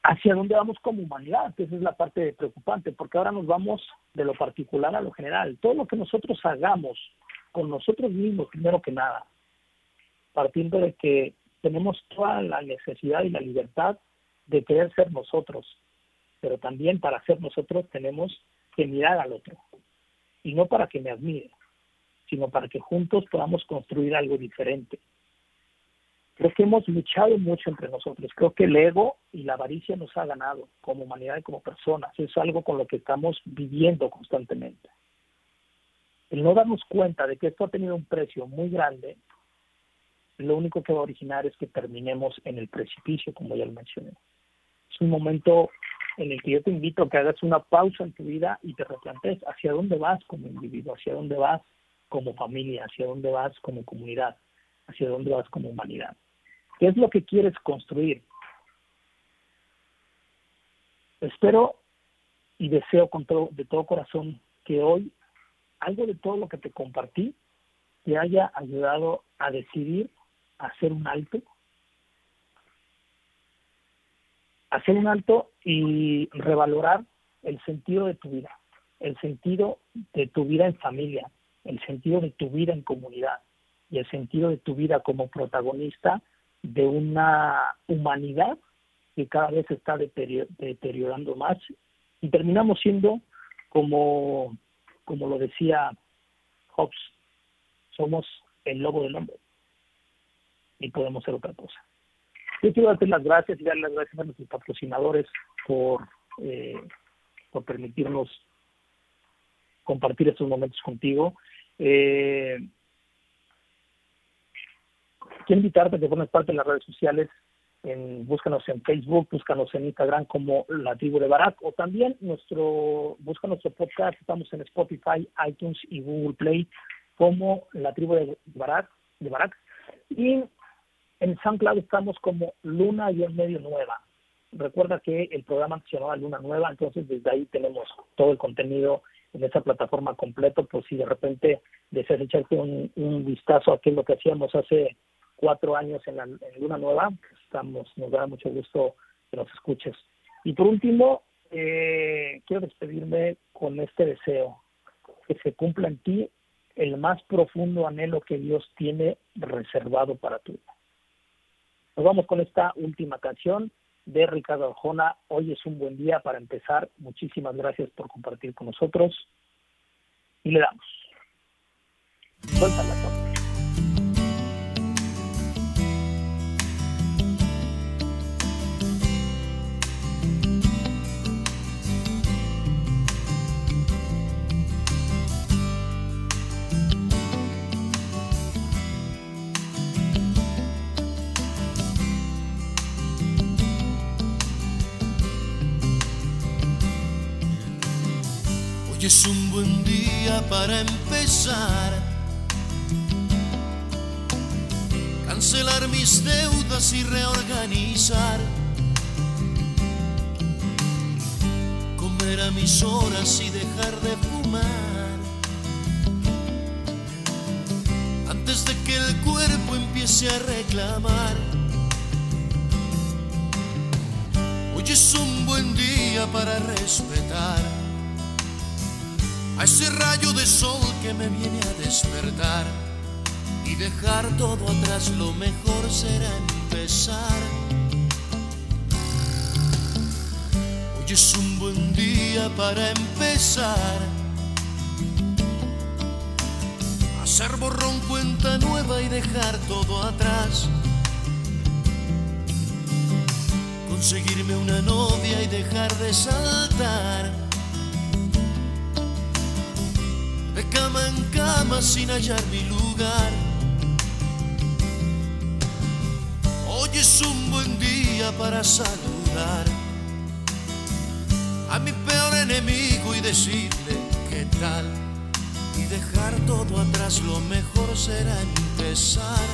S4: Hacia dónde vamos como humanidad, esa es la parte preocupante, porque ahora nos vamos de lo particular a lo general. Todo lo que nosotros hagamos con nosotros mismos, primero que nada, partiendo de que tenemos toda la necesidad y la libertad de querer ser nosotros, pero también para ser nosotros tenemos que mirar al otro. Y no para que me admire, sino para que juntos podamos construir algo diferente. Creo que hemos luchado mucho entre nosotros. Creo que el ego y la avaricia nos ha ganado como humanidad y como personas. Es algo con lo que estamos viviendo constantemente. El no darnos cuenta de que esto ha tenido un precio muy grande, lo único que va a originar es que terminemos en el precipicio, como ya lo mencioné. Es un momento en el que yo te invito a que hagas una pausa en tu vida y te replantees hacia dónde vas como individuo, hacia dónde vas como familia, hacia dónde vas como comunidad, hacia dónde vas como humanidad. ¿Qué es lo que quieres construir? Espero y deseo con todo, de todo corazón que hoy algo de todo lo que te compartí te haya ayudado a decidir hacer un alto, hacer un alto y revalorar el sentido de tu vida, el sentido de tu vida en familia, el sentido de tu vida en comunidad y el sentido de tu vida como protagonista de una humanidad que cada vez está deteriorando más y terminamos siendo como, como lo decía Hobbes, somos el lobo del hombre y podemos ser otra cosa. Yo quiero darte las gracias y darle las gracias a nuestros patrocinadores por, eh, por permitirnos compartir estos momentos contigo. Eh, quiero invitarte a que formes parte de las redes sociales. En, búscanos en Facebook, búscanos en Instagram como La Tribu de Barak o también nuestro, busca nuestro podcast, estamos en Spotify, iTunes y Google Play como La Tribu de Barak, de Barak. y en SoundCloud estamos como Luna y en medio nueva. Recuerda que el programa se llamaba Luna Nueva, entonces desde ahí tenemos todo el contenido en esa plataforma completo, por si de repente deseas echarte un, vistazo a qué es lo que hacíamos hace cuatro años en, la, Luna Nueva, estamos, nos da mucho gusto que nos escuches. Y por último, eh, quiero despedirme con este deseo, que se cumpla en ti el más profundo anhelo que Dios tiene reservado para tu. Nos vamos con esta última canción de Ricardo Arjona. Hoy es un buen día para empezar. Muchísimas gracias por compartir con nosotros. Y le damos. Suéltala,
S8: es un buen día para empezar. Cancelar mis deudas y reorganizar. Comer a mis horas y dejar de fumar. Antes de que el cuerpo empiece a reclamar. Hoy es un buen día para respetar ese rayo de sol que me viene a despertar y dejar todo atrás, lo mejor será empezar. Hoy es un buen día para empezar. Hacer borrón cuenta nueva y dejar todo atrás. Conseguirme una novia y dejar de saltar cama en cama sin hallar mi lugar. Hoy es un buen día para saludar a mi peor enemigo y decirle qué tal. Y dejar todo atrás, lo mejor será empezar.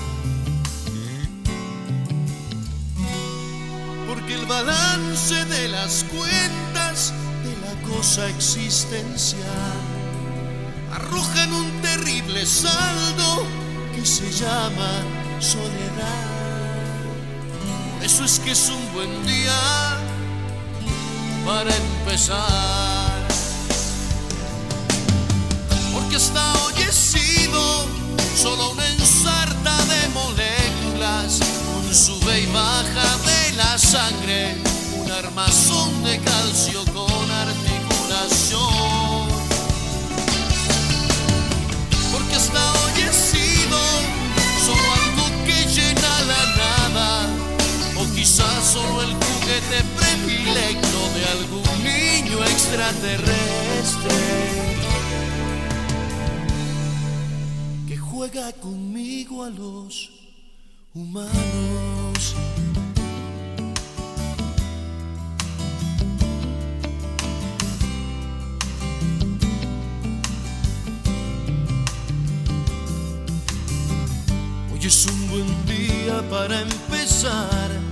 S8: Porque el balance de las cuentas de la cosa existencial arrojan un terrible saldo que se llama soledad. eso es que es un buen día para empezar. Porque hasta hoy solo una ensarta de moléculas, un sube y baja de la sangre, un armazón de calcio con articulación extraterrestre que juega conmigo a los humanos. es un buen día para empezar.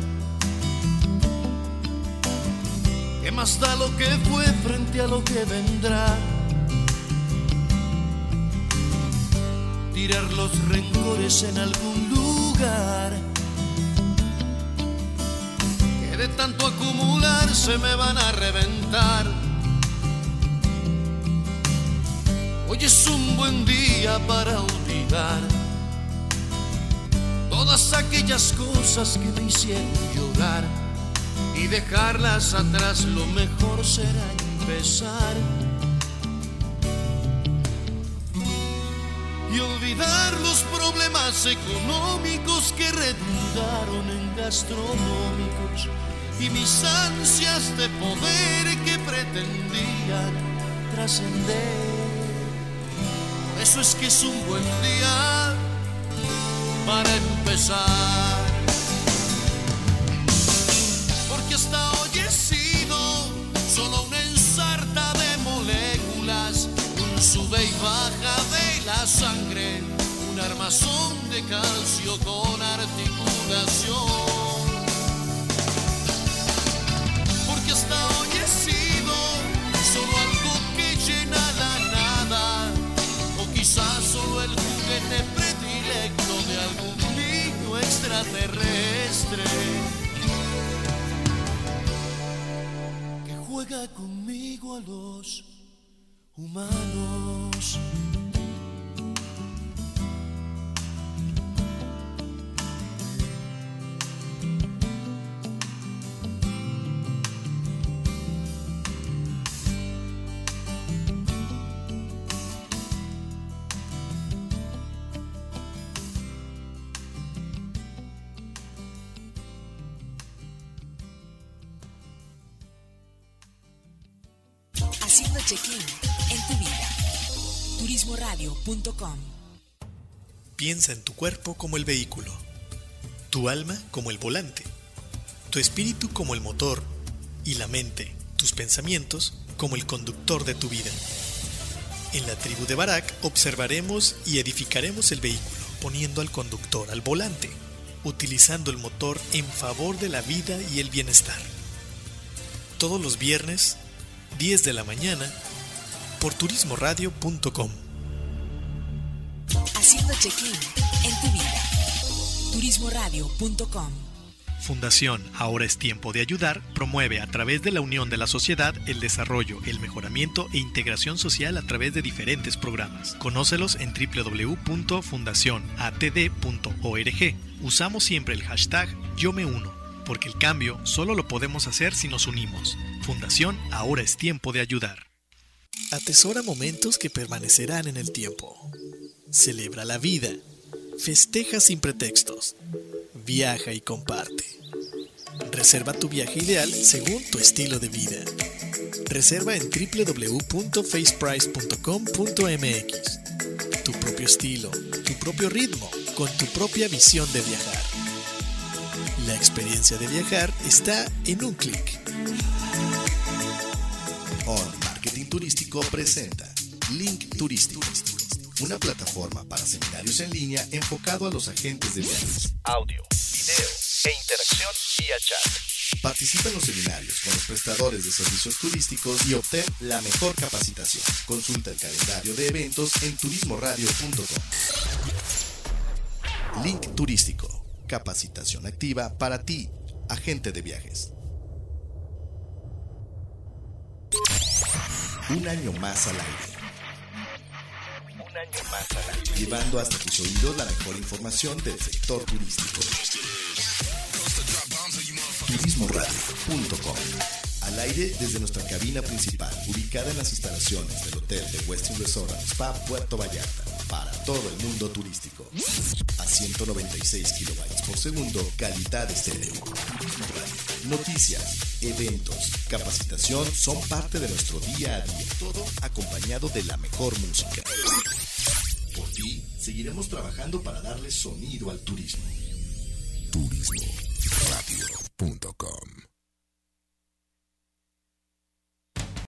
S8: Más da lo que fue frente a lo que vendrá? Tirar los rencores en algún lugar. Que de tanto acumular se me van a reventar. Hoy es un buen día para olvidar todas aquellas cosas que me hicieron llorar y dejarlas atrás lo mejor será empezar y olvidar los problemas económicos que redundaron en gastronómicos y mis ansias de poder que pretendían trascender. Eso es que es un buen día para empezar. Un armazón de calcio con articulación. Porque hasta hoy he sido solo algo que llena la nada, o quizás solo el juguete predilecto de algún niño extraterrestre que juega conmigo a los humanos.
S2: Piensa en tu cuerpo como el vehículo, tu alma como el volante, tu espíritu como el motor y la mente, tus pensamientos como el conductor de tu vida. En la tribu de Barak observaremos y edificaremos el vehículo poniendo al conductor al volante, utilizando el motor en favor de la vida y el bienestar. Todos los viernes, 10 de la mañana, por turismoradio.com.
S1: Haciendo check-in en tu vida. Turismoradio.com.
S2: Fundación Ahora es tiempo de ayudar promueve a través de la unión de la sociedad el desarrollo, el mejoramiento e integración social a través de diferentes programas. Conócelos en www.fundacionatd.org. Usamos siempre el hashtag Yo me uno, porque el cambio solo lo podemos hacer si nos unimos. Fundación Ahora es tiempo de ayudar. Atesora momentos que permanecerán en el tiempo. Celebra la vida. Festeja sin pretextos. Viaja y comparte. Reserva tu viaje ideal según tu estilo de vida. Reserva en www.faceprice.com.mx. Tu propio estilo, tu propio ritmo, con tu propia visión de viajar. La experiencia de viajar está en un clic.
S9: On Marketing Turístico presenta Link Turístico, una plataforma para seminarios en línea enfocado a los agentes de viajes.
S10: Audio, video e interacción vía chat.
S9: Participa en los seminarios con los prestadores de servicios turísticos y obtén la mejor capacitación. Consulta el calendario de eventos en turismoradio.com. Link Turístico, capacitación activa para ti, agente de viajes. Un año más al aire.
S10: Más al.
S9: Llevando hasta tus oídos la mejor información del sector turístico. Turismoradio.com Al aire desde nuestra cabina principal, ubicada en las instalaciones del Hotel de Westin Resort Spa Puerto Vallarta, para todo el mundo turístico. A 196 kilobytes por segundo, calidad estéreo. Turismo. Noticias, eventos, capacitación son parte de nuestro día a día, todo acompañado de la mejor música. Por ti, seguiremos trabajando para darle sonido al turismo.
S3: Turismoradio.com